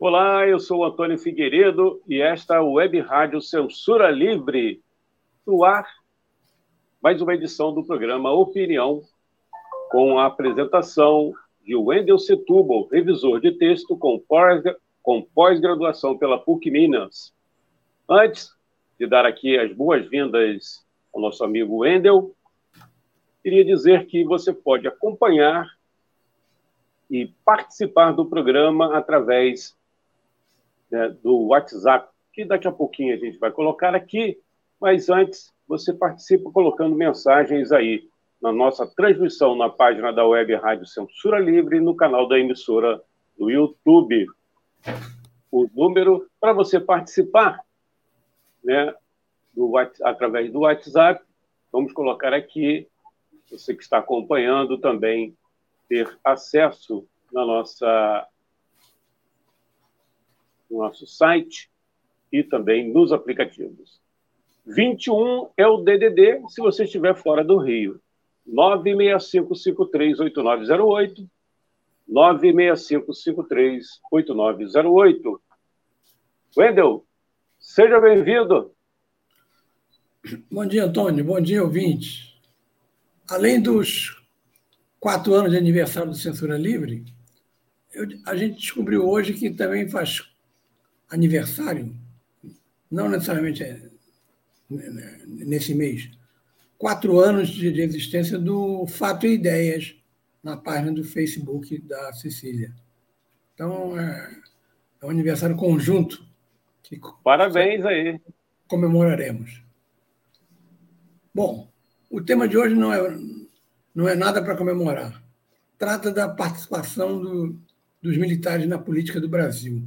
Olá, eu sou Antônio Figueiredo e esta é a Web Rádio Censura Livre, no ar, mais uma edição do programa Opinião, com a apresentação de Wendel Setúbal, revisor de texto com pós-graduação pela PUC Minas. Antes de dar aqui as boas-vindas ao nosso amigo Wendel, queria dizer que você pode acompanhar e participar do programa através né, do WhatsApp, que daqui a pouquinho a gente vai colocar aqui, mas antes você participa colocando mensagens aí na nossa transmissão na página da Web Rádio Censura Livre e no canal da emissora no YouTube. O número para você participar, né, do, através do WhatsApp, vamos colocar aqui, você que está acompanhando também ter acesso na nossa no nosso site e também nos aplicativos. 21 é o DDD se você estiver fora do Rio. 965538908. 965538908. Wendel, seja bem-vindo. Bom dia, Antônio. Bom dia, ouvinte. Além dos quatro anos de aniversário do Censura Livre, eu, a gente descobriu hoje que também faz aniversário, não necessariamente é nesse mês, quatro anos de existência do Fato e Ideias na página do Facebook da Cecília. Então, é, é um aniversário conjunto. Que Parabéns aí. Comemoraremos. Bom, o tema de hoje não é, não é nada para comemorar. Trata da participação do, dos militares na política do Brasil.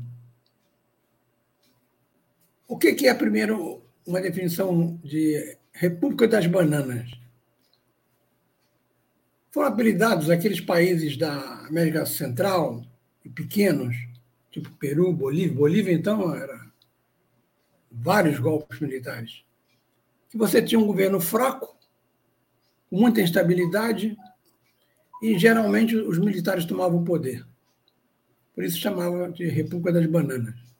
O que é, primeiro, uma definição de República das Bananas? Foram apelidados aqueles países da América Central pequenos, tipo Peru, Bolívia. Bolívia, então, era vários golpes militares. Que você tinha um governo fraco, com muita instabilidade, e geralmente os militares tomavam o poder. Por isso chamava de República das Bananas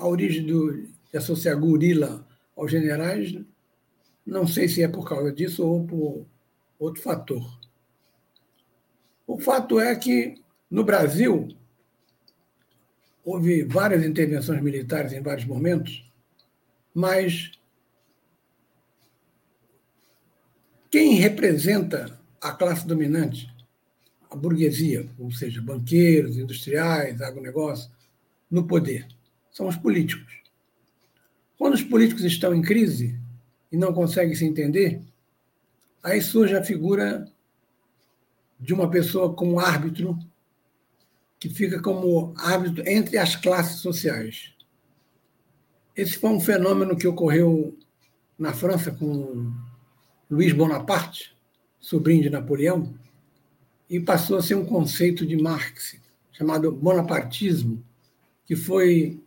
a origem do, de associar gorila aos generais, não sei se é por causa disso ou por outro fator. O fato é que, no Brasil, houve várias intervenções militares em vários momentos, mas quem representa a classe dominante, a burguesia, ou seja, banqueiros, industriais, agronegócio, no poder? São os políticos. Quando os políticos estão em crise e não conseguem se entender, aí surge a figura de uma pessoa como árbitro, que fica como árbitro entre as classes sociais. Esse foi um fenômeno que ocorreu na França com Luiz Bonaparte, sobrinho de Napoleão, e passou a ser um conceito de Marx, chamado bonapartismo, que foi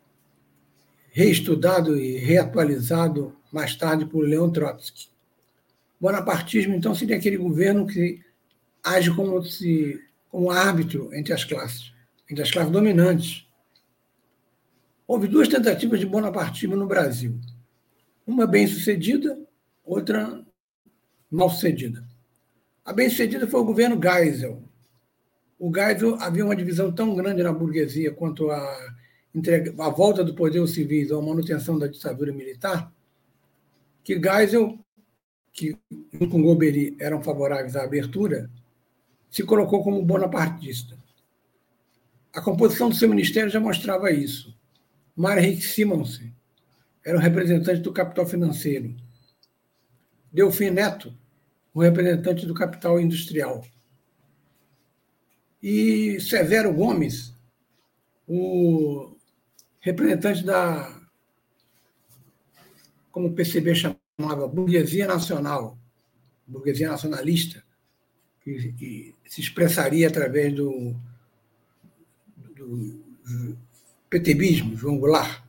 reestudado e reatualizado mais tarde por Leon Trotsky. Bonapartismo, então, seria aquele governo que age como, se, como árbitro entre as classes, entre as classes dominantes. Houve duas tentativas de bonapartismo no Brasil. Uma bem-sucedida, outra mal-sucedida. A bem-sucedida foi o governo Geisel. O Geisel havia uma divisão tão grande na burguesia quanto a a volta do poder aos civis ou a manutenção da ditadura militar, que Geisel, que junto com Golbery eram favoráveis à abertura, se colocou como bonapartista. A composição do seu ministério já mostrava isso. Henrique Simonsen era o representante do capital financeiro. Delfim Neto o representante do capital industrial. E Severo Gomes, o representante da, como o PCB chamava, burguesia nacional, burguesia nacionalista, que, que se expressaria através do, do PTBismo, João Goulart.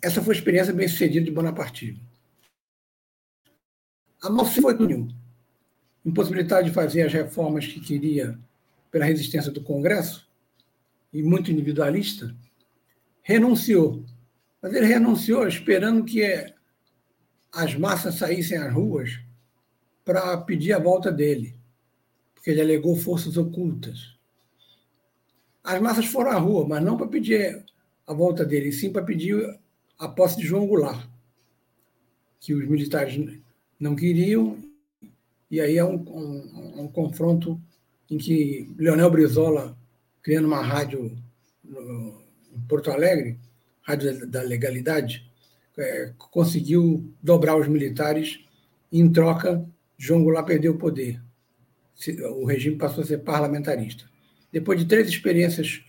Essa foi a experiência bem sucedida de Bonapartismo. A nossa foi nenhum. Impossibilidade de fazer as reformas que queria pela resistência do Congresso, e muito individualista, renunciou. Mas ele renunciou esperando que as massas saíssem às ruas para pedir a volta dele, porque ele alegou forças ocultas. As massas foram à rua, mas não para pedir a volta dele, sim para pedir a posse de João Goulart, que os militares não queriam, e aí é um, um, um confronto em que Leonel Brizola, criando uma rádio no, em Porto Alegre, Rádio da Legalidade, é, conseguiu dobrar os militares e, em troca, João Goulart perdeu o poder. O regime passou a ser parlamentarista. Depois de três experiências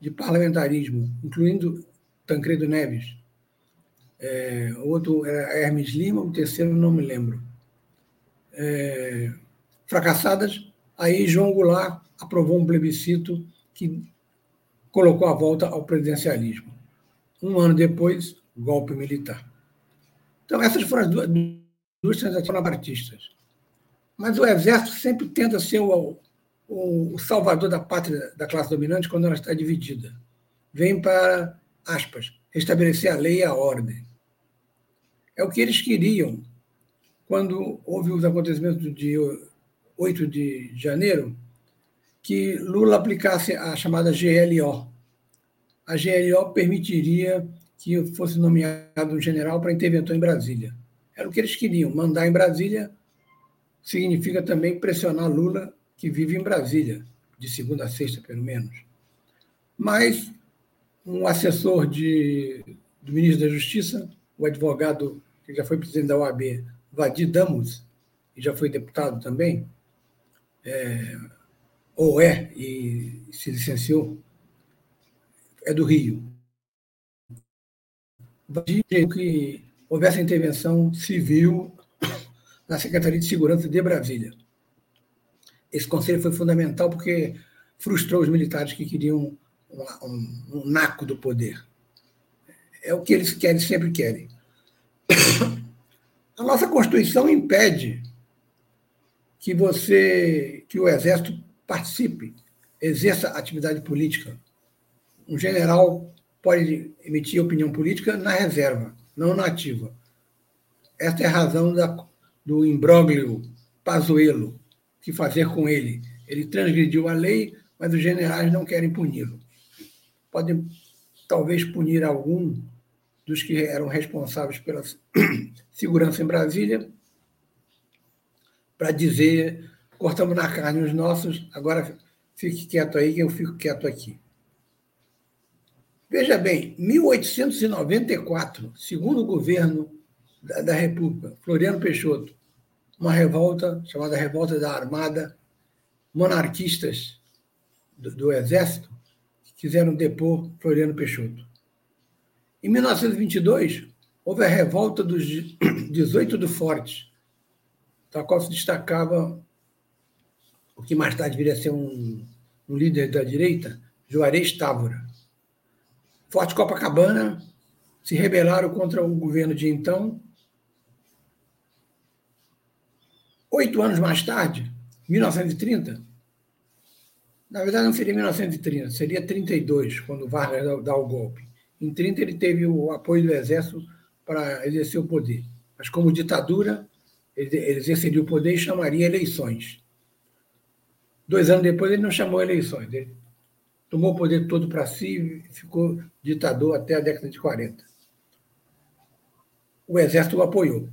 de parlamentarismo, incluindo Tancredo Neves, é, outro era Hermes Lima, o terceiro não me lembro. É, fracassadas, aí João Goulart aprovou um plebiscito que colocou a volta ao presidencialismo. Um ano depois, golpe militar. Então, essas foram as duas, duas transações bonapartistas. Mas o exército sempre tenta ser o, o, o salvador da pátria da classe dominante quando ela está dividida. Vem para, aspas, restabelecer a lei e a ordem. É o que eles queriam quando houve os acontecimentos de 8 de janeiro, que Lula aplicasse a chamada GLO. A GLO permitiria que fosse nomeado um general para interventor em Brasília. Era o que eles queriam. Mandar em Brasília significa também pressionar Lula, que vive em Brasília, de segunda a sexta, pelo menos. Mas um assessor de, do ministro da Justiça o advogado que já foi presidente da OAB, Vadir Damos, e já foi deputado também, é, ou é, e se licenciou, é do Rio. Vadir que houvesse intervenção civil na Secretaria de Segurança de Brasília. Esse conselho foi fundamental porque frustrou os militares que queriam um, um, um naco do poder. É o que eles querem, sempre querem. A nossa Constituição impede que você, que o Exército participe, exerça atividade política. Um general pode emitir opinião política na reserva, não na ativa. Esta é a razão da, do imbróglio Pazuello, que fazer com ele. Ele transgrediu a lei, mas os generais não querem puni-lo. Podem talvez punir algum dos que eram responsáveis pela segurança em Brasília, para dizer: cortamos na carne os nossos, agora fique quieto aí, que eu fico quieto aqui. Veja bem, 1894, segundo o governo da, da República, Floriano Peixoto, uma revolta chamada Revolta da Armada, monarquistas do, do Exército, que quiseram depor Floriano Peixoto. Em 1922, houve a revolta dos 18 do Forte, da qual se destacava o que mais tarde viria a ser um, um líder da direita, Juarez Távora. Forte Copacabana se rebelaram contra o governo de então. Oito anos mais tarde, 1930, na verdade não seria 1930, seria 32, quando Vargas dá o golpe. Em 30 ele teve o apoio do Exército para exercer o poder. Mas como ditadura, ele exerceria o poder e chamaria eleições. Dois anos depois ele não chamou eleições. Ele tomou o poder todo para si e ficou ditador até a década de 40. O Exército o apoiou.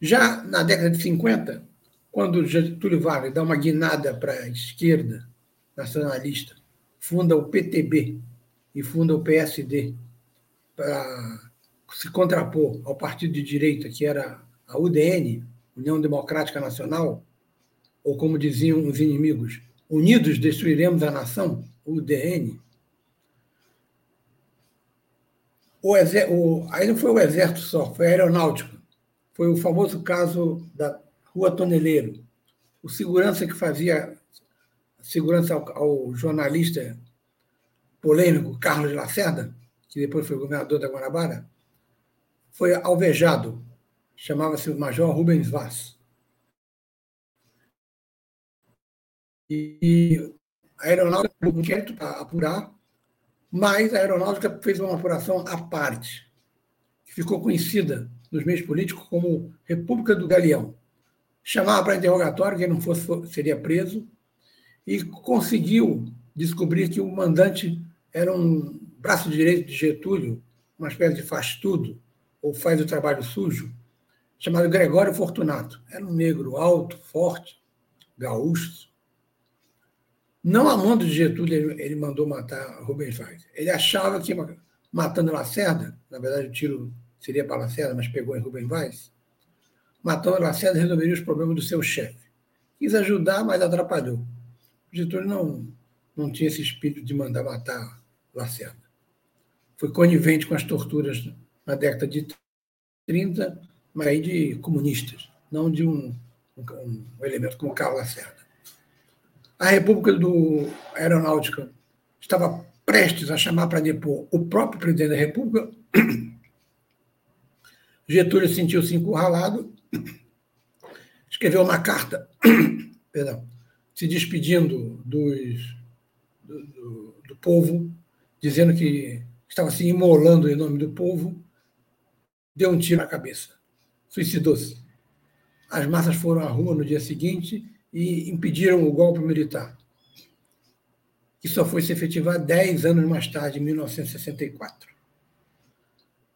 Já na década de 50, quando Getúlio Vargas dá uma guinada para a esquerda nacionalista, funda o PTB, e funda o PSD para se contrapor ao partido de direita, que era a UDN, União Democrática Nacional, ou como diziam os inimigos, Unidos Destruiremos a Nação, UDN. O, o, aí não foi o Exército só, foi a Aeronáutica. Foi o famoso caso da Rua Toneleiro. O segurança que fazia segurança ao, ao jornalista polêmico Carlos Lacerda, que depois foi governador da Guanabara, foi alvejado. Chamava-se o Major Rubens Vaz. E a aeronáutica teve um inquérito para apurar, mas a aeronáutica fez uma apuração à parte, que ficou conhecida nos meios políticos como República do Galeão. Chamava para interrogatório, quem não fosse seria preso, e conseguiu descobrir que o mandante era um braço direito de Getúlio, uma espécie de faz-tudo, ou faz o trabalho sujo, chamado Gregório Fortunato. Era um negro alto, forte, gaúcho. Não amando de Getúlio, ele, ele mandou matar Rubens Vaz. Ele achava que, matando Lacerda, na verdade o tiro seria para Lacerda, mas pegou em Rubens Vaz, matando Lacerda resolveria os problemas do seu chefe. Quis ajudar, mas atrapalhou. Getúlio não, não tinha esse espírito de mandar matar Lacerda. Foi conivente com as torturas na década de 30, mas de comunistas, não de um, um, um elemento como Carlos Lacerda. A República do Aeronáutica estava prestes a chamar para depor o próprio presidente da República. Getúlio sentiu-se encurralado, escreveu uma carta perdão, se despedindo dos, do, do, do povo, dizendo que estava se imolando em nome do povo, deu um tiro na cabeça. Suicidou-se. As massas foram à rua no dia seguinte e impediram o golpe militar, que só foi se efetivar dez anos mais tarde, em 1964.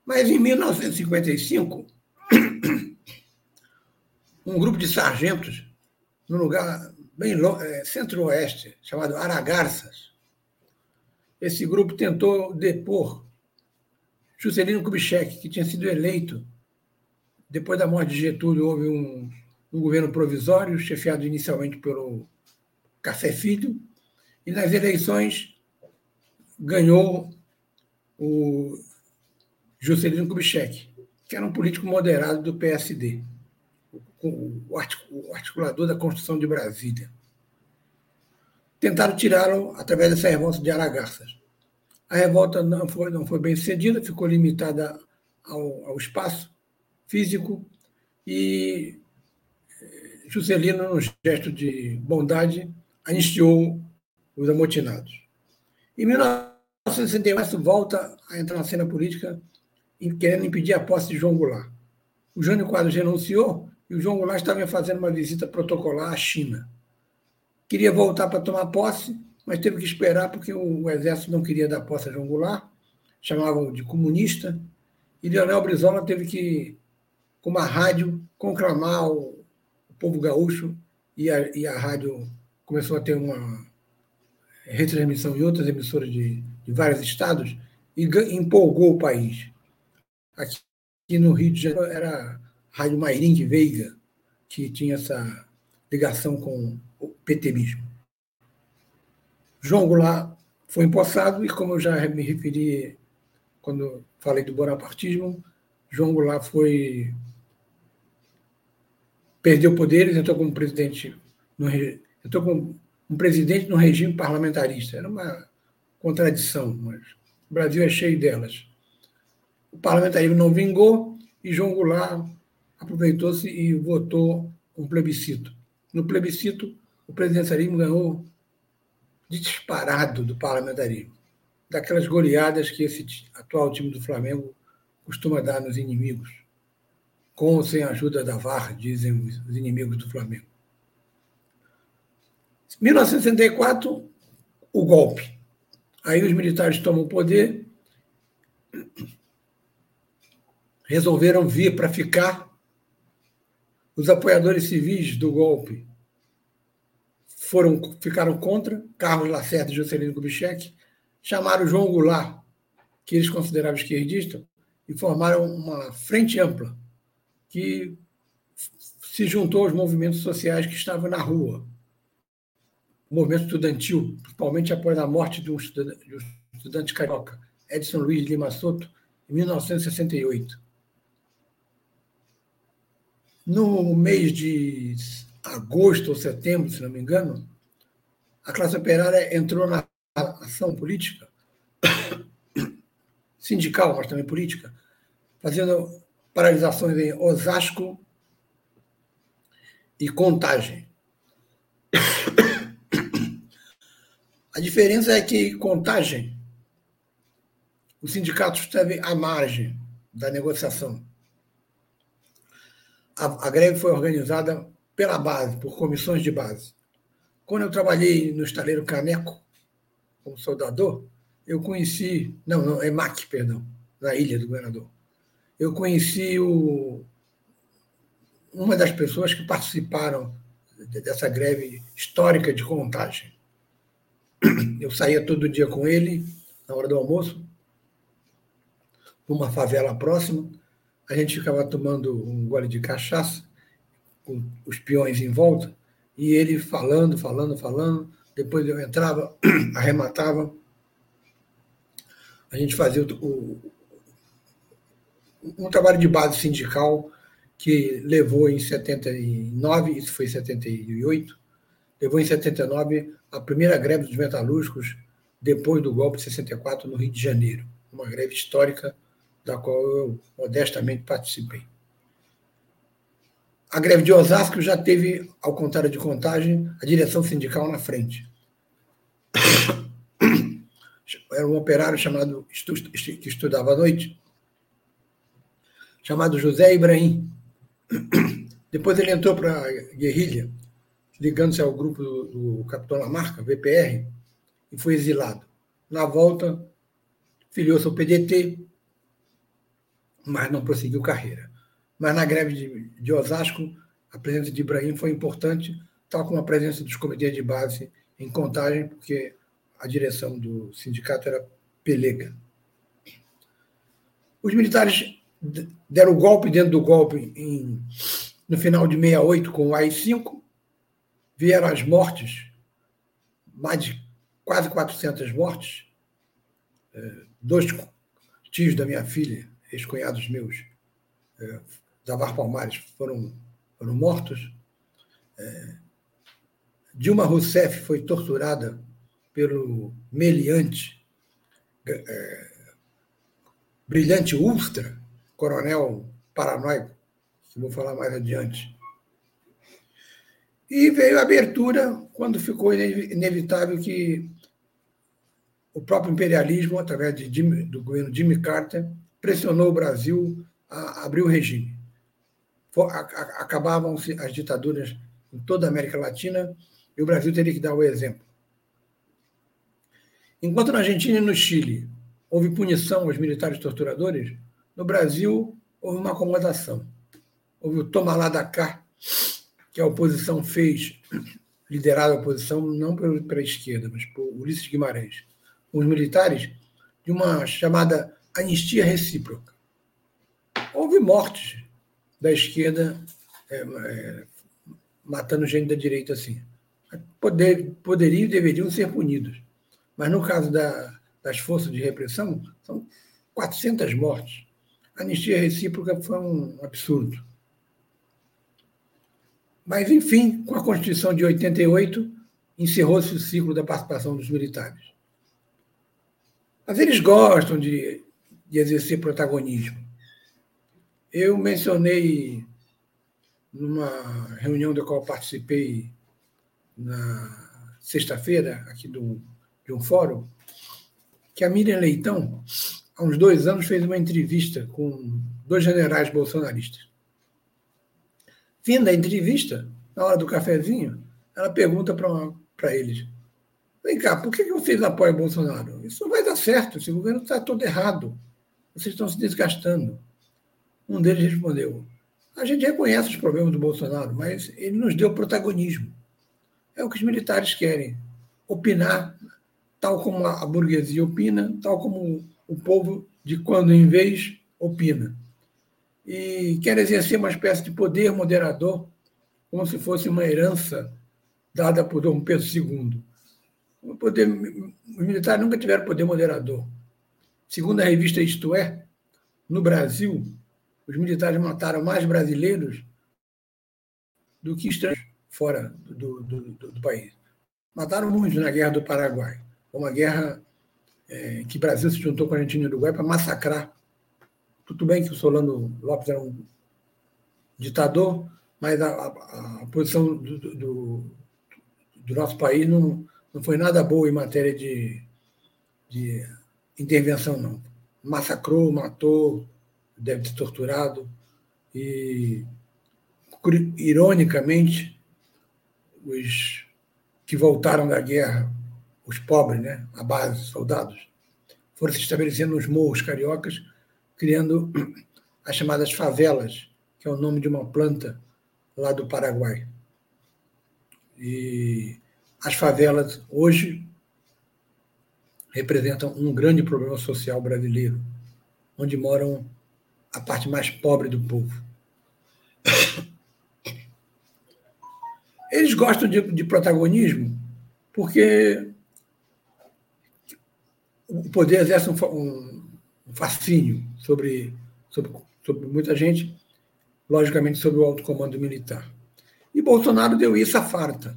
Mas em 1955, um grupo de sargentos, num lugar bem é, centro-oeste, chamado Aragarças, esse grupo tentou depor Juscelino Kubitschek, que tinha sido eleito. Depois da morte de Getúlio, houve um, um governo provisório, chefiado inicialmente pelo Café Filho, e nas eleições ganhou o Juscelino Kubitschek, que era um político moderado do PSD, o articulador da construção de Brasília. Tentaram tirá-lo através dessa revolta de Aragarças. A revolta não foi, não foi bem sucedida, ficou limitada ao, ao espaço físico e Juscelino, num gesto de bondade, anistiou os amotinados. Em 1961, volta a entrar na cena política querendo impedir a posse de João Goulart. O Jânio Quadros renunciou e o João Goulart estava fazendo uma visita protocolar à China. Queria voltar para tomar posse, mas teve que esperar porque o exército não queria dar posse a João Goulart, chamavam de comunista, e Leonel Brizola teve que, com uma rádio, conclamar o povo gaúcho e a, e a rádio começou a ter uma retransmissão em outras emissoras de, de vários estados e empolgou o país. Aqui no Rio de Janeiro era a Rádio Mairinque Veiga, que tinha essa ligação com o PTBismo. João Goulart foi empossado e, como eu já me referi quando falei do bonapartismo, João Goulart foi perdeu poderes, entrou como presidente, no, entrou como um presidente no regime parlamentarista. Era uma contradição, mas o Brasil é cheio delas. O parlamentarismo não vingou e João Goulart aproveitou-se e votou um plebiscito. No plebiscito, o presidencialismo ganhou disparado do parlamentarismo, daquelas goleadas que esse atual time do Flamengo costuma dar nos inimigos com ou sem a ajuda da VAR, dizem os inimigos do Flamengo. 1964, o golpe. Aí os militares tomam o poder, resolveram vir para ficar. Os apoiadores civis do golpe foram, ficaram contra, Carlos Lacerda e Juscelino Kubitschek, chamaram João Goulart, que eles consideravam esquerdista, e formaram uma frente ampla que se juntou aos movimentos sociais que estavam na rua. O movimento estudantil, principalmente após a morte de um estudante, de um estudante carioca, Edson Luiz Lima Soto, em 1968. No mês de agosto ou setembro, se não me engano, a classe operária entrou na ação política, sindical, mas também política, fazendo paralisações em Osasco e Contagem. A diferença é que Contagem, o sindicato esteve à margem da negociação. A, a greve foi organizada pela base, por comissões de base. Quando eu trabalhei no estaleiro Caneco, como soldador, eu conheci, não, não, é MAC, perdão, na Ilha do Governador. Eu conheci o, uma das pessoas que participaram dessa greve histórica de contagem. Eu saía todo dia com ele, na hora do almoço, numa favela próxima. A gente ficava tomando um gole de cachaça, com os peões em volta, e ele falando, falando, falando. Depois eu entrava, arrematava. A gente fazia o, um trabalho de base sindical que levou em 79, isso foi em 78, levou em 79 a primeira greve dos metalúrgicos depois do golpe de 64 no Rio de Janeiro, uma greve histórica da qual eu modestamente participei. A greve de Osasco já teve, ao contrário de contagem, a direção sindical na frente. Era um operário chamado que estudava à noite, chamado José Ibrahim. Depois ele entrou para a guerrilha, ligando-se ao grupo do, do Capitão Lamarca, VPR, e foi exilado. Na volta, filiou-se ao PDT, mas não prosseguiu carreira. Mas na greve de, de Osasco, a presença de Ibrahim foi importante, tal como a presença dos comitês de base em contagem, porque a direção do sindicato era pelega. Os militares deram o golpe dentro do golpe em, no final de 68 com o AI-5, vieram as mortes, mais de quase 400 mortes, é, dois tios da minha filha, ex-cunhados meus, é, Zavar Palmares, foram, foram mortos. É, Dilma Rousseff foi torturada pelo meliante, brilhante Ultra, coronel paranoico, que vou falar mais adiante. E veio a abertura quando ficou inevitável que o próprio imperialismo, através Jimmy, do governo Jimmy Carter, pressionou o Brasil a abrir o regime. Acabavam-se as ditaduras em toda a América Latina e o Brasil teria que dar o exemplo. Enquanto na Argentina e no Chile houve punição aos militares torturadores, no Brasil, houve uma acomodação. Houve o toma lá da cá, que a oposição fez, liderada a oposição não pela esquerda, mas por Ulisses Guimarães, os militares, de uma chamada anistia recíproca. Houve mortes da esquerda é, é, matando gente da direita assim. Poder, poderiam e deveriam ser punidos. Mas no caso da, das forças de repressão, são 400 mortes. A anistia recíproca foi um absurdo. Mas, enfim, com a Constituição de 88, encerrou-se o ciclo da participação dos militares. Mas eles gostam de, de exercer protagonismo. Eu mencionei numa reunião da qual participei na sexta-feira, aqui do, de um fórum, que a Miriam Leitão há uns dois anos, fez uma entrevista com dois generais bolsonaristas. Fim da entrevista, na hora do cafezinho, ela pergunta para eles: Vem cá, por que vocês apoiam Bolsonaro? Isso não vai dar certo, esse governo está todo errado. Vocês estão se desgastando. Um deles respondeu: A gente reconhece os problemas do Bolsonaro, mas ele nos deu protagonismo. É o que os militares querem. Opinar, tal como a burguesia opina, tal como o povo, de quando em vez, opina. e quer exercer uma espécie de poder moderador, como se fosse uma herança dada por Dom Pedro II. O poder, os militares nunca tiveram poder moderador. Segundo a revista Isto É, no Brasil, os militares mataram mais brasileiros do que estrangeiros fora do, do, do, do país. Mataram muitos na Guerra do Paraguai. Uma guerra é, que Brasil se juntou com a Argentina e Uruguai para massacrar. Tudo bem que o Solano Lopes era um ditador, mas a, a, a posição do, do, do, nosso país não, não foi nada boa em matéria de, de intervenção, não. Massacrou, matou, deve ter torturado. E, ironicamente, os que voltaram da guerra, os pobres, né, a base, soldados, foram se estabelecendo nos morros cariocas, criando as chamadas favelas, que é o nome de uma planta lá do Paraguai. E as favelas hoje representam um grande problema social brasileiro, onde moram a parte mais pobre do povo. Eles gostam de, de protagonismo porque o poder exerce um, um, fascínio sobre, sobre, sobre muita gente, logicamente sobre o alto comando militar. E Bolsonaro deu isso à farta.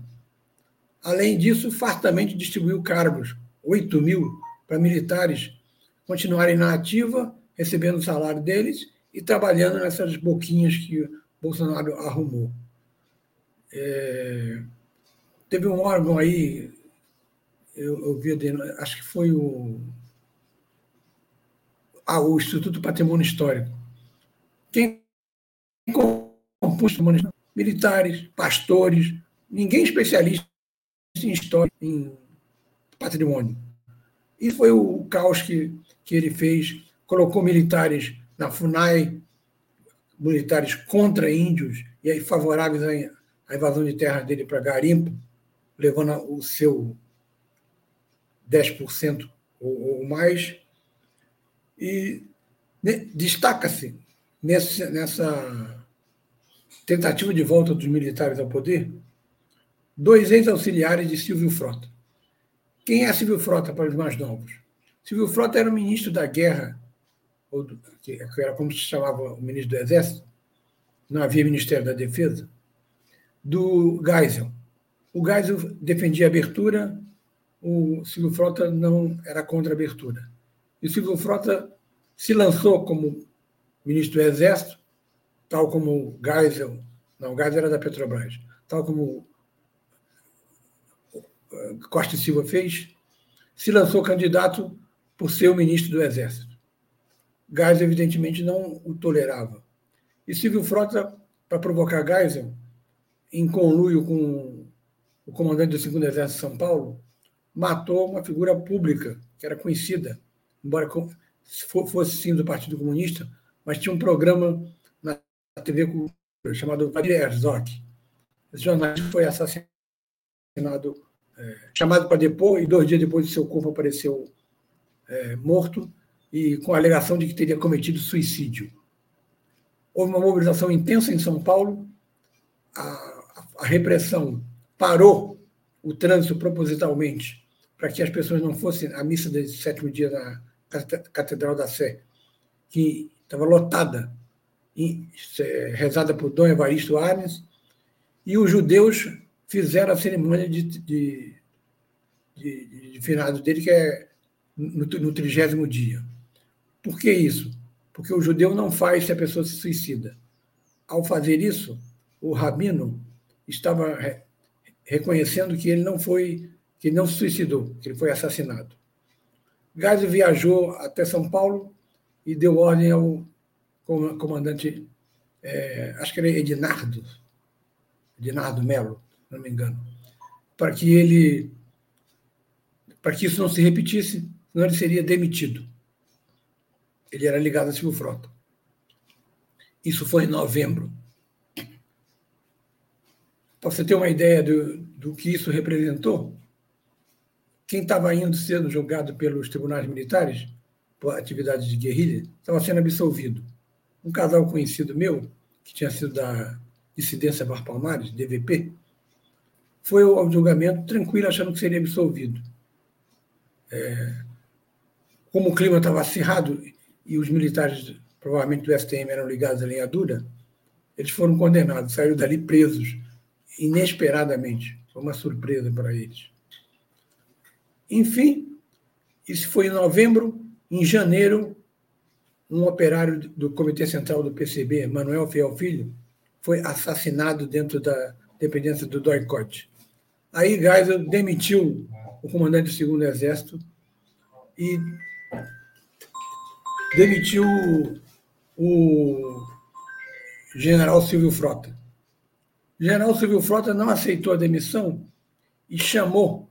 Além disso, fartamente distribuiu cargos, 8 mil, para militares continuarem na ativa, recebendo o salário deles e trabalhando nessas boquinhas que Bolsonaro arrumou. É, teve um órgão aí, eu, eu vi, acho que foi o, ah, o Instituto Patrimônio Histórico. Quem compôs Militares, pastores, ninguém especialista em história, em patrimônio. E foi o caos que, que ele fez, colocou militares na FUNAI, militares contra índios, e aí favoráveis à invasão de terras dele para garimpo, levando o seu 10% ou, ou mais. E destaca-se nessa tentativa de volta dos militares ao poder dois ex-auxiliares de Silvio Frota. Quem é Silvio Frota para os mais novos? Silvio Frota era o ministro da Guerra, ou do, que era como se chamava o ministro do Exército, não havia Ministério da Defesa, do Geisel. O Geisel defendia a abertura, o Silvio Frota não era contra a abertura. E o Silvio Frota se lançou como ministro do Exército, tal como Geisel, não, Geisel era da Petrobras, tal como Costa e Silva fez, se lançou candidato por ser o ministro do Exército. Geisel, evidentemente, não o tolerava. E Silvio Frota, para provocar Geisel, em conluio com o comandante do 2 Exército de São Paulo, matou uma figura pública que era conhecida, embora fosse sim do Partido Comunista, mas tinha um programa na TV chamado Vladimir Herzog. Esse jornalista foi assassinado é, chamado para depor e dois dias depois seu corpo apareceu é, morto e com a alegação de que teria cometido suicídio. Houve uma mobilização intensa em São Paulo, a, a repressão parou o trânsito propositalmente para que as pessoas não fossem à missa de sétimo dia na Catedral da Sé, que estava lotada, rezada por Dom Evaristo Arnes, e os judeus fizeram a cerimônia de, de, de, de finado dele, que é no trigésimo dia. Por que isso? Porque o judeu não faz se a pessoa se suicida. Ao fazer isso, o rabino estava re, reconhecendo que ele não foi, que não se suicidou, que ele foi assassinado. Gásio viajou até São Paulo e deu ordem ao comandante, é, acho que era Ednardo, Ednardo Melo, não me engano, para que ele para que isso não se repetisse, senão ele seria demitido. Ele era ligado a Silvio Frota. Isso foi em novembro. Para você ter uma ideia do, do que isso representou, quem estava indo sendo julgado pelos tribunais militares por atividades de guerrilha estava sendo absolvido. um casal conhecido meu, que tinha sido da dissidência Bar Palmares, DVP, foi ao julgamento tranquilo, achando que seria absolvido. É, como o clima estava acirrado e os militares, provavelmente do STM, eram ligados à linha dura, eles foram condenados, saíram dali presos, inesperadamente. Foi uma surpresa para eles. Enfim, isso foi em novembro. Em janeiro, um operário do Comitê Central do PCB, Manuel Fiel Filho, foi assassinado dentro da dependência do Doicote. Aí Geisel demitiu o comandante do segundo exército e demitiu o general Silvio Frota. O general Silvio Frota não aceitou a demissão e chamou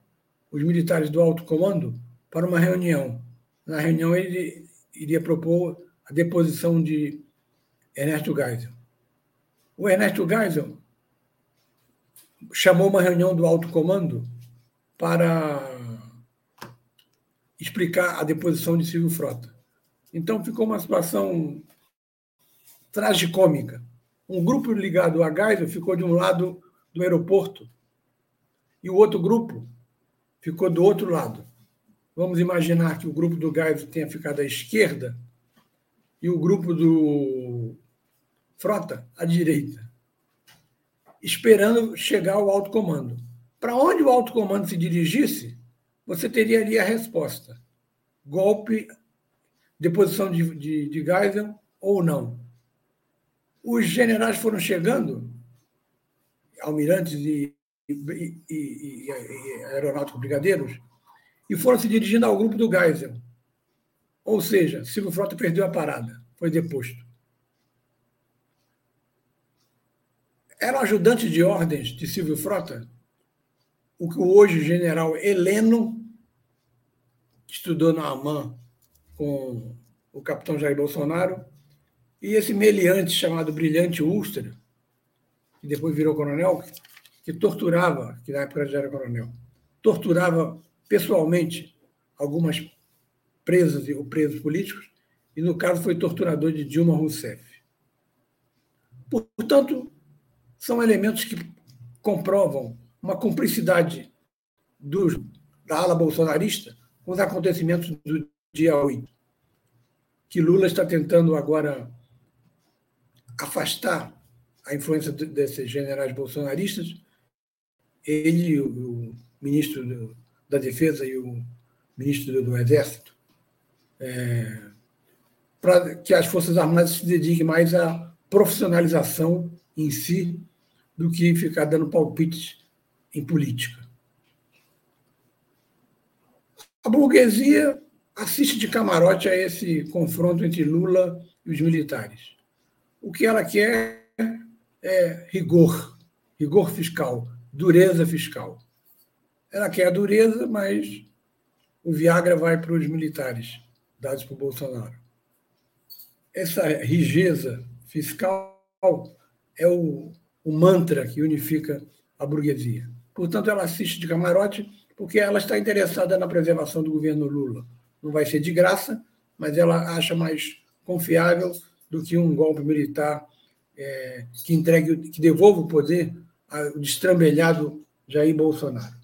os militares do alto comando para uma reunião. Na reunião, ele iria propor a deposição de Ernesto Geisel. O Ernesto Geisel chamou uma reunião do alto comando para explicar a deposição de Silvio Frota. Então ficou uma situação tragicômica. Um grupo ligado a Geisel ficou de um lado do aeroporto e o outro grupo ficou do outro lado. Vamos imaginar que o grupo do Geisel tenha ficado à esquerda e o grupo do Frota à direita, esperando chegar ao alto comando. Para onde o alto comando se dirigisse, você teria ali a resposta: golpe, deposição de, de, de Geisel ou não. Os generais foram chegando, almirantes e, e, e, e aeronáuticos brigadeiros, e foram se dirigindo ao grupo do Geisel. Ou seja, Silvio Frota perdeu a parada, foi deposto. Era ajudante de ordens de Silvio Frota, o que hoje general Heleno, que estudou na AMAN com o capitão Jair Bolsonaro, e esse meliante chamado Brilhante Ulster, que depois virou coronel, que torturava, que na época já era coronel, torturava pessoalmente algumas presas ou presos políticos, e no caso foi torturador de Dilma Rousseff. Portanto, são elementos que comprovam uma cumplicidade do, da ala bolsonarista com os acontecimentos do dia 8, que Lula está tentando agora afastar a influência desses generais bolsonaristas, ele, o ministro da Defesa e o ministro do Exército, é, para que as Forças Armadas se dediquem mais à profissionalização em si do que ficar dando palpites em política. A burguesia assiste de camarote a esse confronto entre Lula e os militares. O que ela quer é rigor, rigor fiscal, dureza fiscal. Ela quer a dureza, mas o Viagra vai para os militares, dados por Bolsonaro. Essa rigeza fiscal é o, o mantra que unifica a burguesia. Portanto, ela assiste de camarote porque ela está interessada na preservação do governo Lula. Não vai ser de graça, mas ela acha mais confiável do que um golpe militar é, que entregue, que devolva o poder ao destrambelhado Jair Bolsonaro.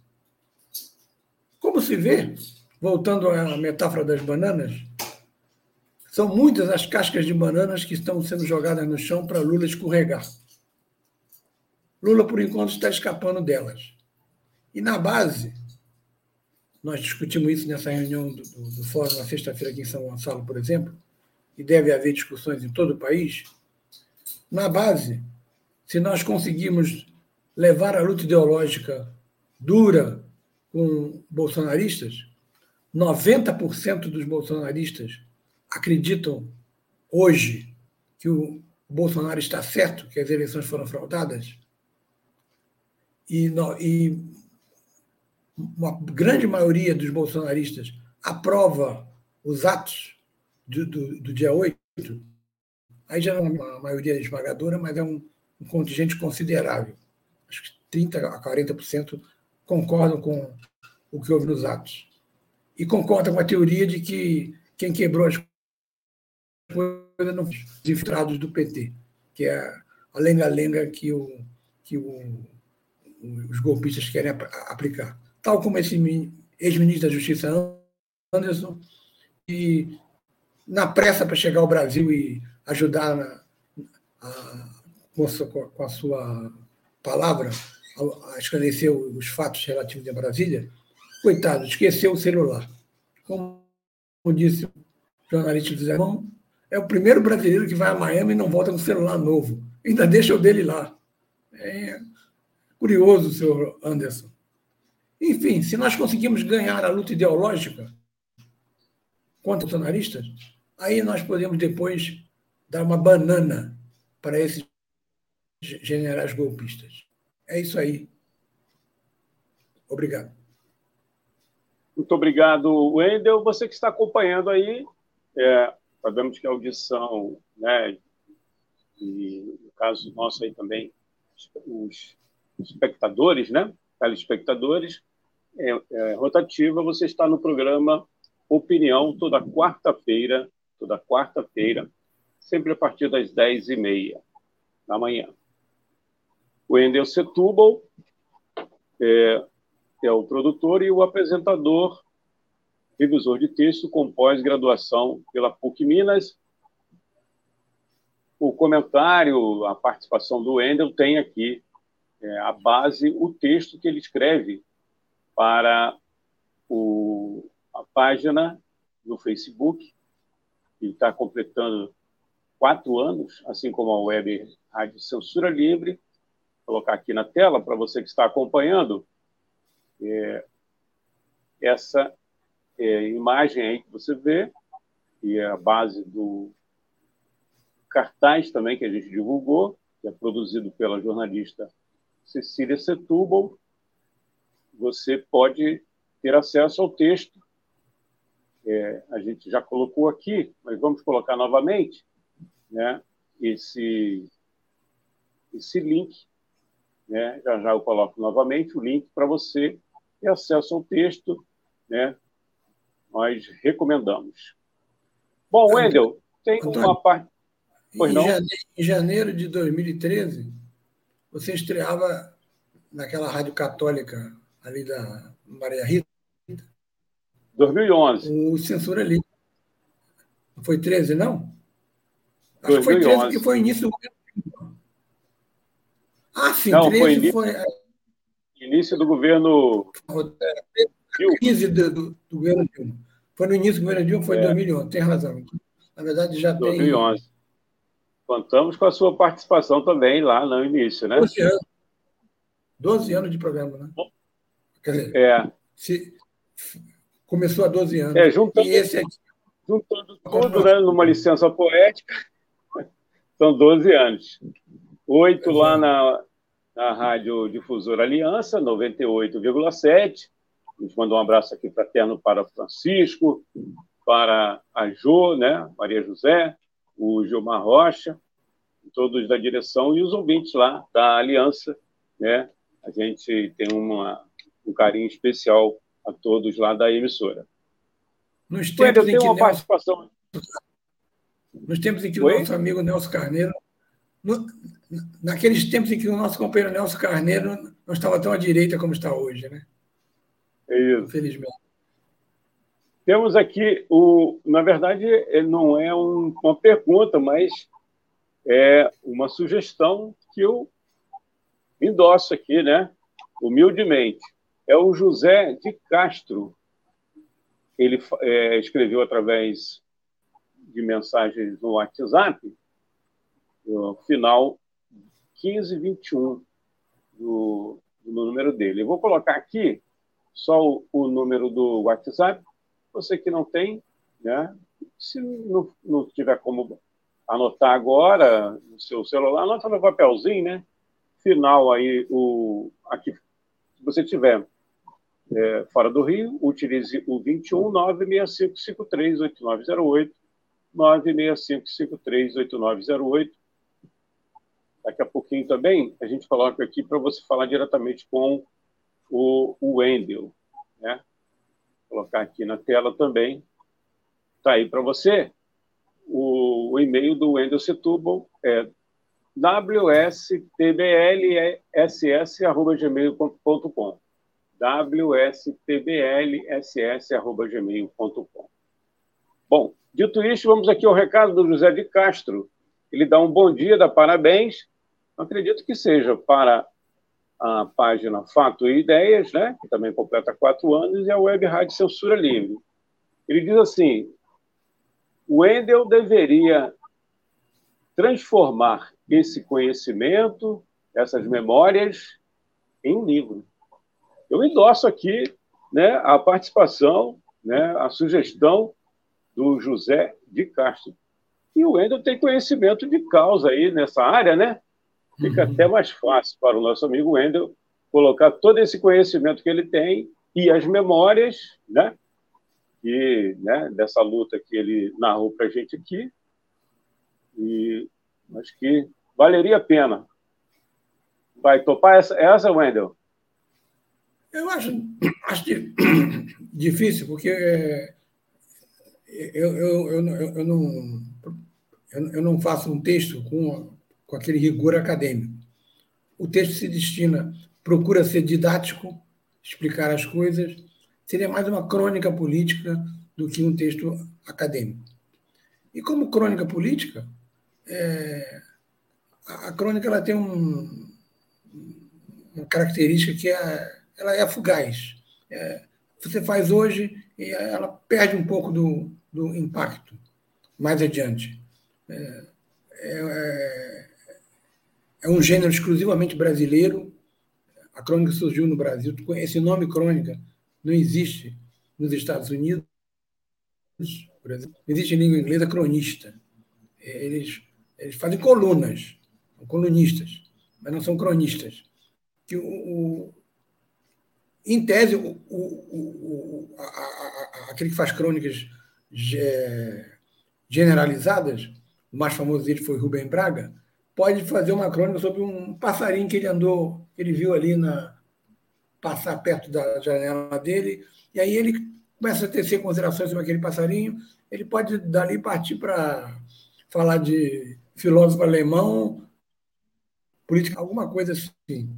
Como se vê, voltando à metáfora das bananas, são muitas as cascas de bananas que estão sendo jogadas no chão para Lula escorregar. Lula, por enquanto, está escapando delas. E na base, nós discutimos isso nessa reunião do, do, do fórum na sexta-feira aqui em São Gonçalo, por exemplo, e deve haver discussões em todo o país, na base, se nós conseguirmos levar a luta ideológica dura com bolsonaristas, 90% dos bolsonaristas acreditam hoje que o Bolsonaro está certo, que as eleições foram fraudadas, e, e uma grande maioria dos bolsonaristas aprova os atos do, do, do dia 8, aí já não é uma maioria esmagadora, mas é um, um contingente considerável. Acho que 30% a 40% concordam com o que houve nos atos. E concordam com a teoria de que quem quebrou as coisas coisa não os infiltrados do PT, que é a lenga-lenga que, o, que o, os golpistas querem aplicar. Tal como esse ex-ministro da Justiça, Anderson, e na pressa para chegar ao Brasil e ajudar a, a com, a sua, palavra a, esclarecer os fatos relativos a Brasília, coitado, esqueceu o celular. Como, disse o jornalista do Zé Mão, é o primeiro brasileiro que vai a Miami e não volta com celular novo. Ainda deixa o dele lá. É curioso, senhor Anderson. Enfim, se nós conseguimos ganhar a luta ideológica contra os bolsonaristas, aí nós podemos depois dar uma banana para esses generais golpistas. É isso aí. Obrigado. Muito obrigado, Wendel. Você que está acompanhando aí, é, sabemos que a audição, né, e no caso nosso aí também, os espectadores, né, telespectadores, é, é, rotativa, você está no programa Opinião toda quarta-feira, toda quarta-feira, sempre a partir das 10h30 da manhã. O Endel Setúbal é, é o produtor e o apresentador, revisor de texto com pós-graduação pela PUC Minas. O comentário, a participação do Endel tem aqui é, a base, o texto que ele escreve para o, a página no Facebook, que está completando quatro anos, assim como a web Rádio Censura Livre. Colocar aqui na tela para você que está acompanhando é, essa é, imagem aí que você vê, e é a base do cartaz também que a gente divulgou, que é produzido pela jornalista Cecília Setúbal. Você pode ter acesso ao texto. É, a gente já colocou aqui, mas vamos colocar novamente né, esse, esse link. Né, já já eu coloco novamente o link para você ter acesso ao texto. Né, nós recomendamos. Bom, Wendel, tem uma parte. Pois não? Em janeiro de 2013, você estreava naquela rádio católica ali da Maria Rita. 2011. O Censura Livre. Foi 13, não? Acho 2011. que foi 13 porque foi o início do governo Ah, sim, não, 13 foi. Início, foi... início do governo. 15 do, do, do, governo Dilma. Foi no início do governo Dilma, foi em é. 2011, tem razão. Na verdade, já 2011. tem. 2011. Contamos com a sua participação também lá no início, né? 12 anos. 12 anos de programa, né? Quer dizer, é. se, começou há 12 anos. É, juntando, e esse aqui, juntando tudo né, numa licença poética, são 12 anos. Oito lá na, na Rádio Difusora Aliança, 98,7. A gente mandou um abraço aqui fraterno para Francisco, para a Jo, né, Maria José, o Gilmar Rocha, todos da direção e os ouvintes lá da Aliança, né? A gente tem uma, um carinho especial a todos lá da emissora. Nos tempos em que uma participação. Nos tempos em que Oi? o nosso amigo Nelson Carneiro. No, naqueles tempos em que o nosso companheiro Nelson Carneiro não estava tão à direita como está hoje, né? É isso. Infelizmente. Temos aqui o. Na verdade, não é um, uma pergunta, mas é uma sugestão que eu endosso aqui, né? Humildemente. É o José de Castro. Ele é, escreveu através de mensagens no WhatsApp, final 1521 do, do número dele. Eu vou colocar aqui só o, o número do WhatsApp. Você que não tem, né? Se não, não tiver como anotar agora no seu celular, anota no papelzinho, né? Final aí, o, aqui, se você tiver é, fora do Rio, utilize o 21 96553 8908, 96553 8908. Daqui a pouquinho também a gente coloca aqui para você falar diretamente com o, o Wendel, né? Vou colocar aqui na tela também. Está aí para você. O o e-mail do Wendel Setúbal é wstblss.gmail.com wstblss.gmail.com Bom, dito isso, vamos aqui ao recado do José de Castro. Ele dá um bom dia, dá parabéns. Acredito que seja para a página Fato e Ideias, né, que também completa quatro anos, e a Web Rádio Censura Livre. Ele diz assim: o Wendel deveria transformar esse conhecimento, essas memórias, em um livro. Eu endosso aqui né, a participação, né, a sugestão do José de Castro. E o Wendel tem conhecimento de causa aí nessa área, né? Fica uhum. até mais fácil para o nosso amigo Wendel colocar todo esse conhecimento que ele tem e as memórias, né? E, né, dessa luta que ele narrou para a gente aqui. E acho que valeria a pena. Vai topar essa, essa Wendel? Eu acho, acho difícil, porque eu, eu, eu, eu, não, eu não faço um texto com, com aquele rigor acadêmico. O texto se destina, procura ser didático, explicar as coisas, seria mais uma crônica política do que um texto acadêmico. E como crônica política, é, a, crônica ela tem um, uma característica que é, ela é fugaz. É, você faz hoje e ela perde um pouco do, do impacto mais adiante. É, é um gênero exclusivamente brasileiro. A crônica surgiu no Brasil. Esse nome crônica não existe nos Estados Unidos. Por exemplo. Não existe em língua inglesa cronista. Eles, eles fazem colunas, são colunistas, mas não são cronistas. Que o, o em tese, o, o, a, a, aquele que faz crônicas generalizadas, o mais famoso dele foi Rubem Braga, pode fazer uma crônica sobre um passarinho que ele andou, que ele viu ali na passar perto da janela dele, e aí ele começa a tecer considerações sobre aquele passarinho, ele pode dali partir para falar de filósofo alemão, política, alguma coisa assim.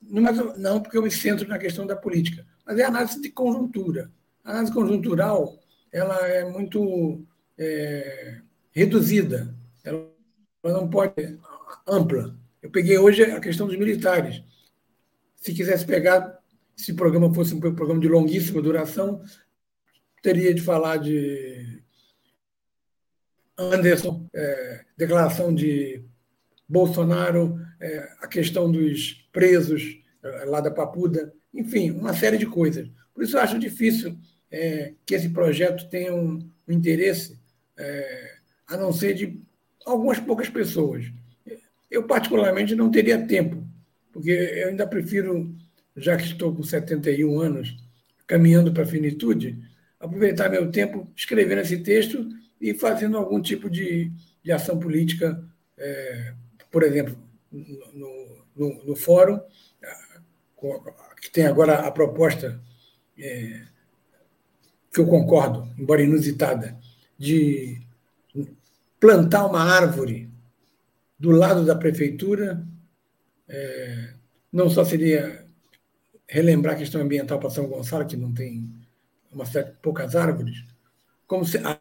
Não, não porque eu me centro na questão da política, mas é análise de conjuntura. A análise conjuntural ela é muito é, reduzida, ela não pode ampla. Eu peguei hoje a questão dos militares. Se quisesse pegar, se o programa fosse um programa de longuíssima duração, teria de falar de Anderson, é, declaração de Bolsonaro, é, a questão dos presos é, lá da Papuda, enfim, uma série de coisas. Por isso eu acho difícil é, que esse projeto tenha um, um interesse, é, a não ser de algumas poucas pessoas. Eu, particularmente, não teria tempo, porque eu ainda prefiro, já que estou com 71 anos, caminhando para a finitude, aproveitar meu tempo escrevendo esse texto e fazendo algum tipo de, de ação política, é, por exemplo, no, no, no, fórum, que tem agora a proposta é, que eu concordo, embora inusitada, de plantar uma árvore do lado da prefeitura, é, não só seria relembrar a questão ambiental para São Gonçalo, que não tem uma certa, poucas árvores, como se a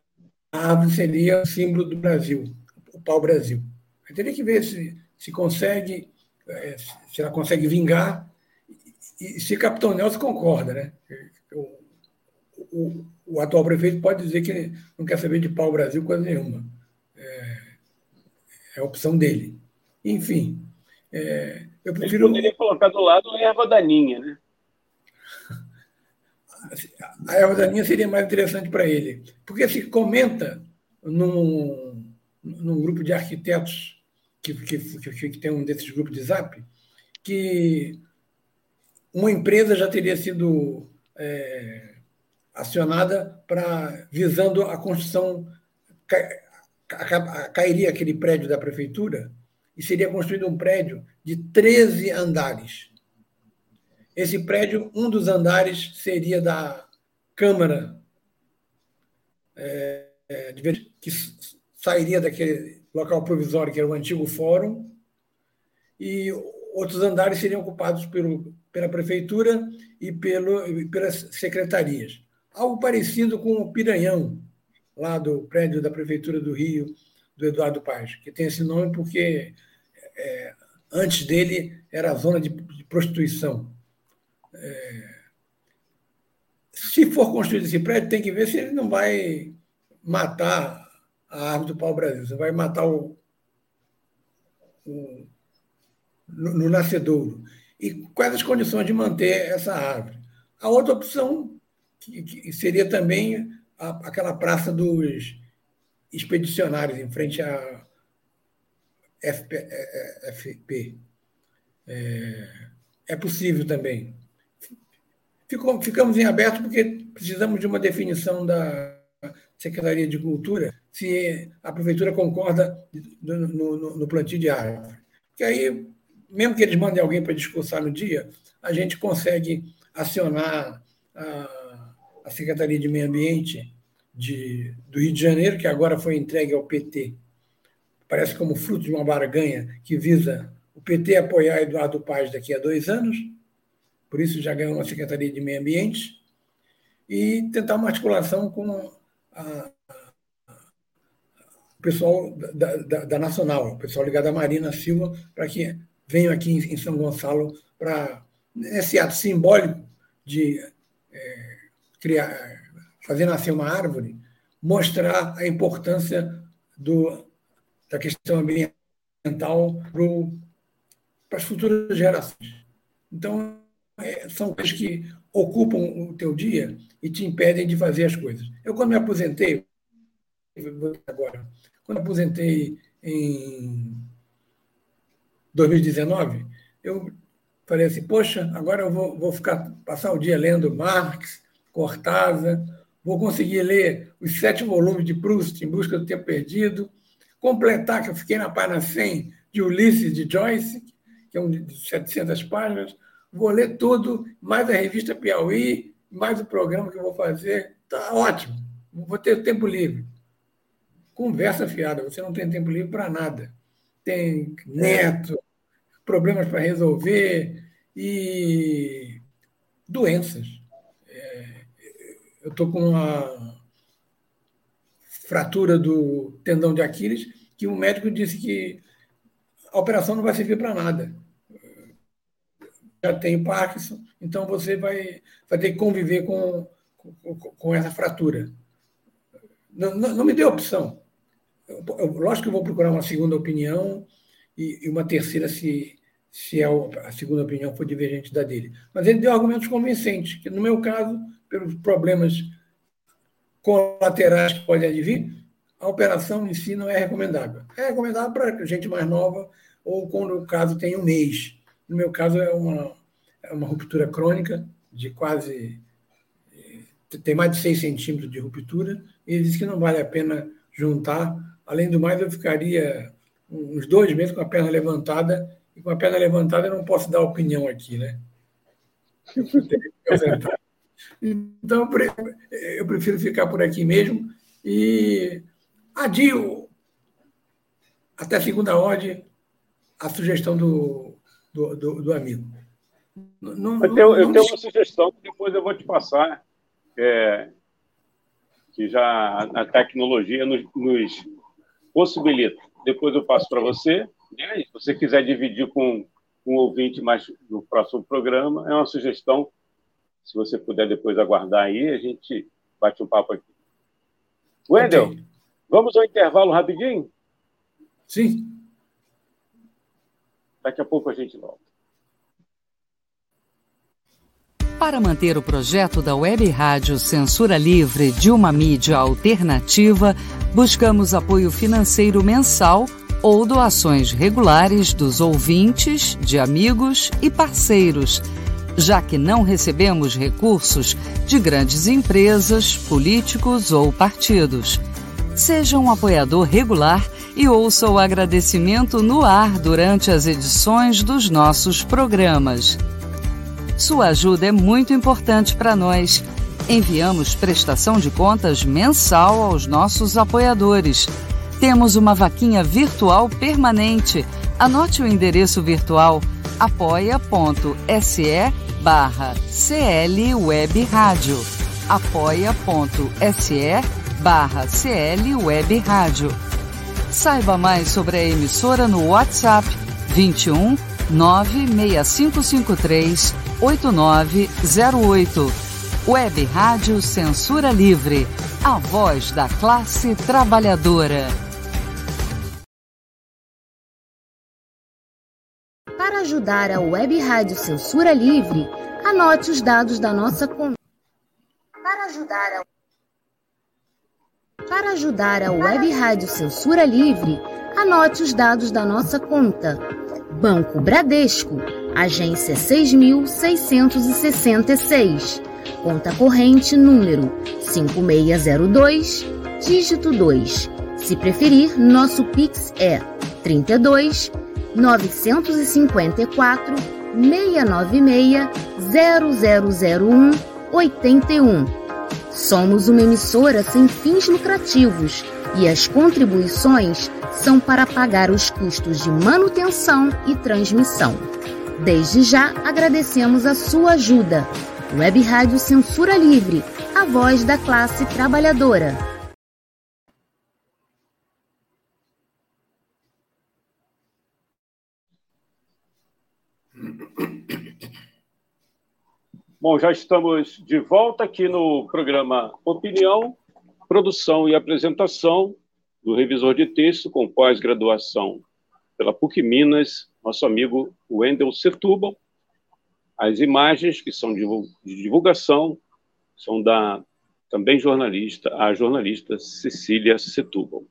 árvore seria o símbolo do Brasil, o pau-brasil. Teria que ver se, se consegue, é, se ela consegue vingar e se Capitão Nelson concorda, né? o, o, atual prefeito pode dizer que não quer saber de pau Brasil coisa nenhuma. É, é a opção dele. Enfim, é, eu prefiro. Ele poderia colocar do lado a erva daninha, né? A erva daninha seria mais interessante para ele. Porque se comenta num, num grupo de arquitetos, que, que, que, que tem um desses grupos de zap, que uma empresa já teria sido é, acionada para visando a construção cairia aquele prédio da prefeitura e seria construído um prédio de 13 andares. Esse prédio, um dos andares seria da Câmara é, é, que sairia daquele local provisório que era o antigo fórum e outros andares seriam ocupados pelo, pela prefeitura e pelo, pelas secretarias. Algo parecido com o Piranhão, lá do prédio da Prefeitura do Rio, do Eduardo Paz, que tem esse nome porque é, antes dele era a zona de, de prostituição. É, se for construído esse prédio, tem que ver se ele não vai matar a árvore do pau-brasil, você vai matar o, o no, no nascedouro. E quais as condições de manter essa árvore? A outra opção que, que seria também a, aquela praça dos expedicionários em frente à FP. FP. É, é possível também. Ficou, ficamos em aberto porque precisamos de uma definição da Secretaria de Cultura se a Prefeitura concorda no, no, no plantio de árvore. Que aí, mesmo que eles mandem alguém para discursar no dia, a gente consegue acionar a, a Secretaria de Meio Ambiente de, do Rio de Janeiro, que agora foi entregue ao PT. Parece como fruto de uma barganha que visa o PT apoiar Eduardo Paz daqui a dois anos, por isso já ganhou uma Secretaria de Meio Ambiente, e tentar uma articulação com a, o pessoal da, da, da, Nacional, o pessoal ligado à Marina Silva, para que venham aqui em, São Gonçalo para esse ato simbólico de é, criar, fazer nascer uma árvore, mostrar a importância do, da questão ambiental para as futuras gerações. Então, é, são coisas que ocupam o teu dia e te impedem de fazer as coisas. Eu, quando me aposentei, agora, quando me aposentei em 2019, eu falei assim, poxa, agora eu vou, vou ficar, passar o dia lendo Marx, Cortázar, vou conseguir ler os sete volumes de Proust, Em Busca do Tempo Perdido, completar, que eu fiquei na página 100, de Ulisses de Joyce, que é um de 700 páginas, vou ler tudo, mais a revista Piauí, mais o programa que eu vou fazer. Tá ótimo, vou ter tempo livre. Conversa fiada, você não tem tempo livre para nada. Tem neto, problemas para resolver e doenças. Eu estou com uma fratura do tendão de Aquiles, que o médico disse que a operação não vai servir para nada já tem Parkinson, então você vai, vai ter que conviver com, com, com essa fratura. Não, não, não, me dê opção. Eu, eu, lógico que eu vou procurar uma segunda opinião e, e uma terceira se, se a, a, segunda opinião for divergente da dele. Mas ele deu argumentos convincentes, que no meu caso, pelos problemas colaterais que podem advir, a operação em si não é recomendável. É recomendável para gente mais nova ou quando o caso tem um mês no meu caso, é uma, é uma ruptura crônica de quase. Eh, tem mais de 6 centímetros de ruptura, e ele disse que não vale a pena juntar. Além do mais, eu ficaria uns dois meses com a perna levantada, e com a perna levantada eu não posso dar opinião aqui, né? Então, eu prefiro ficar por aqui mesmo e adio até segunda ordem a sugestão do do, do, do amigo. Não, eu tenho, eu tenho uma sugestão que depois eu vou te passar, é, que já a tecnologia nos, nos possibilita. Depois eu passo para você. Né? Se você quiser dividir com um ouvinte mais no próximo programa, é uma sugestão. Se você puder depois aguardar aí, a gente bate um papo aqui. Wendel, okay. vamos ao intervalo rapidinho? Sim. Daqui a pouco a gente volta. Para manter o projeto da Web Rádio Censura Livre de uma mídia alternativa, buscamos apoio financeiro mensal ou doações regulares dos ouvintes, de amigos e parceiros, já que não recebemos recursos de grandes empresas, políticos ou partidos. Seja um apoiador regular e ouça o agradecimento no ar durante as edições dos nossos programas. Sua ajuda é muito importante para nós. Enviamos prestação de contas mensal aos nossos apoiadores. Temos uma vaquinha virtual permanente. Anote o endereço virtual apoia.se barra clwebradio apoia.se barra clwebradio Saiba mais sobre a emissora no WhatsApp 21 96553 8908. Web Rádio Censura Livre, a voz da classe trabalhadora. Ajudar a Web Rádio Censura Livre, anote os dados da nossa conta. Para ajudar a para ajudar a Web Rádio Censura Livre, anote os dados da nossa conta. Banco Bradesco, agência 6666. Conta corrente número 5602, dígito 2. Se preferir, nosso Pix é 32 954 696 0001 81 Somos uma emissora sem fins lucrativos e as contribuições são para pagar os custos de manutenção e transmissão. Desde já agradecemos a sua ajuda. Web Rádio Censura Livre, a voz da classe trabalhadora. Bom, já estamos de volta aqui no programa Opinião, produção e apresentação do revisor de texto com pós-graduação pela PUC Minas, nosso amigo Wendel Setúbal. As imagens que são de divulgação são da também jornalista, a jornalista Cecília Setúbal.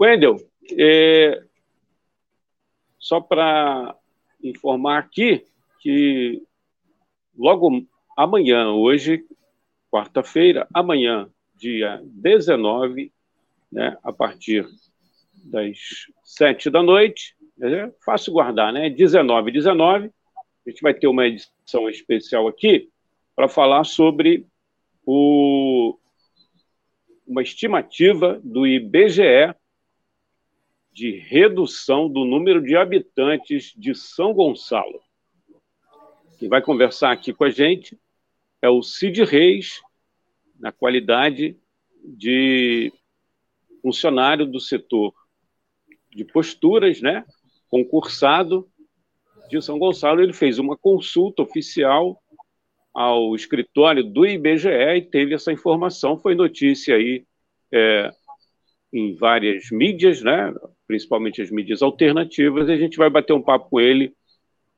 Wendel, é, só para informar aqui que logo amanhã, hoje, quarta-feira, amanhã, dia 19, né, a partir das sete da noite, é fácil guardar, né? 19 19, a gente vai ter uma edição especial aqui para falar sobre o, uma estimativa do IBGE de redução do número de habitantes de São Gonçalo. Quem vai conversar aqui com a gente é o Cid Reis, na qualidade de funcionário do setor de posturas, né? concursado de São Gonçalo. Ele fez uma consulta oficial ao escritório do IBGE e teve essa informação. Foi notícia aí é, em várias mídias, né? principalmente as mídias alternativas, e a gente vai bater um papo com ele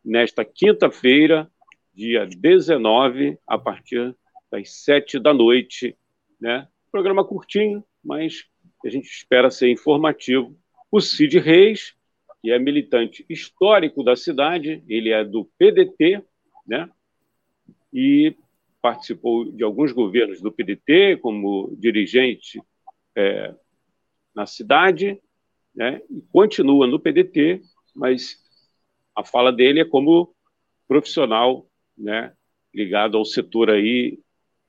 nesta quinta-feira, dia 19, a partir das 7 da noite. Né? Programa curtinho, mas a gente espera ser informativo. O Cid Reis, que é militante histórico da cidade, ele é do PDT, né? e participou de alguns governos do PDT como dirigente é, na cidade, né? e continua no PDT, mas a fala dele é como profissional, né, ligado ao setor aí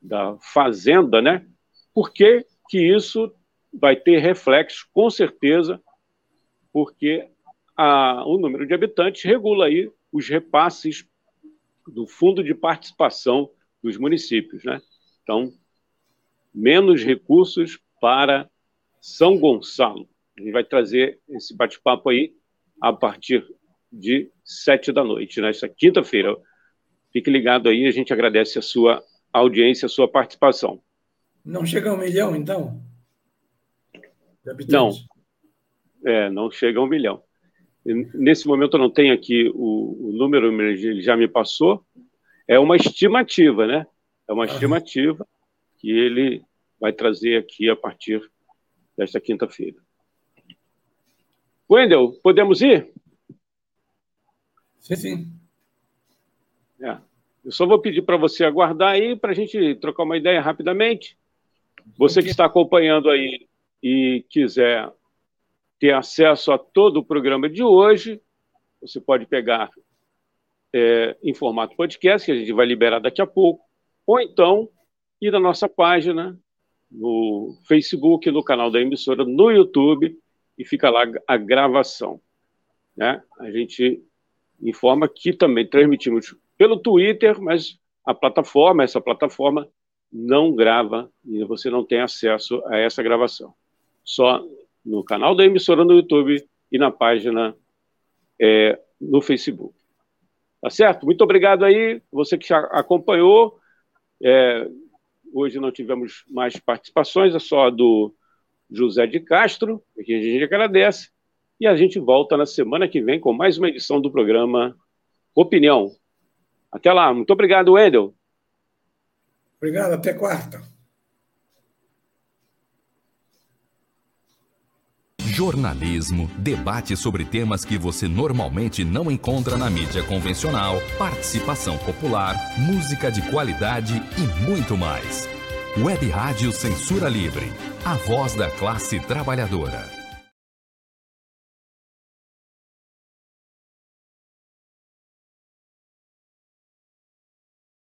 da fazenda, né? Por que, que isso vai ter reflexo, com certeza, porque a, o número de habitantes regula aí os repasses do fundo de participação dos municípios, né? Então, menos recursos para São Gonçalo. A gente vai trazer esse bate-papo aí a partir de sete da noite, nesta né? quinta-feira. Fique ligado aí, a gente agradece a sua audiência, a sua participação. Não chega a um milhão, então? Não, é, não chega a um milhão. Nesse momento eu não tenho aqui o, o número, ele já me passou. É uma estimativa, né? É uma ah. estimativa que ele vai trazer aqui a partir desta quinta-feira. Wendel, podemos ir? Sim, sim. É. Eu só vou pedir para você aguardar aí para a gente trocar uma ideia rapidamente. Você que está acompanhando aí e quiser ter acesso a todo o programa de hoje, você pode pegar é, em formato podcast, que a gente vai liberar daqui a pouco, ou então ir na nossa página no Facebook, no canal da emissora, no YouTube, e fica lá a gravação. Né? A gente informa que também transmitimos pelo Twitter, mas a plataforma, essa plataforma, não grava e você não tem acesso a essa gravação. Só no canal da emissora no YouTube e na página é, no Facebook. Tá certo? Muito obrigado aí, você que já acompanhou. É, hoje não tivemos mais participações, é só do José de Castro, que a gente agradece. E a gente volta na semana que vem com mais uma edição do programa Opinião. Até lá. Muito obrigado, Wendel. Obrigado. Até quarta. Jornalismo, debate sobre temas que você normalmente não encontra na mídia convencional, participação popular, música de qualidade e muito mais. Web Rádio Censura Livre, a voz da classe trabalhadora.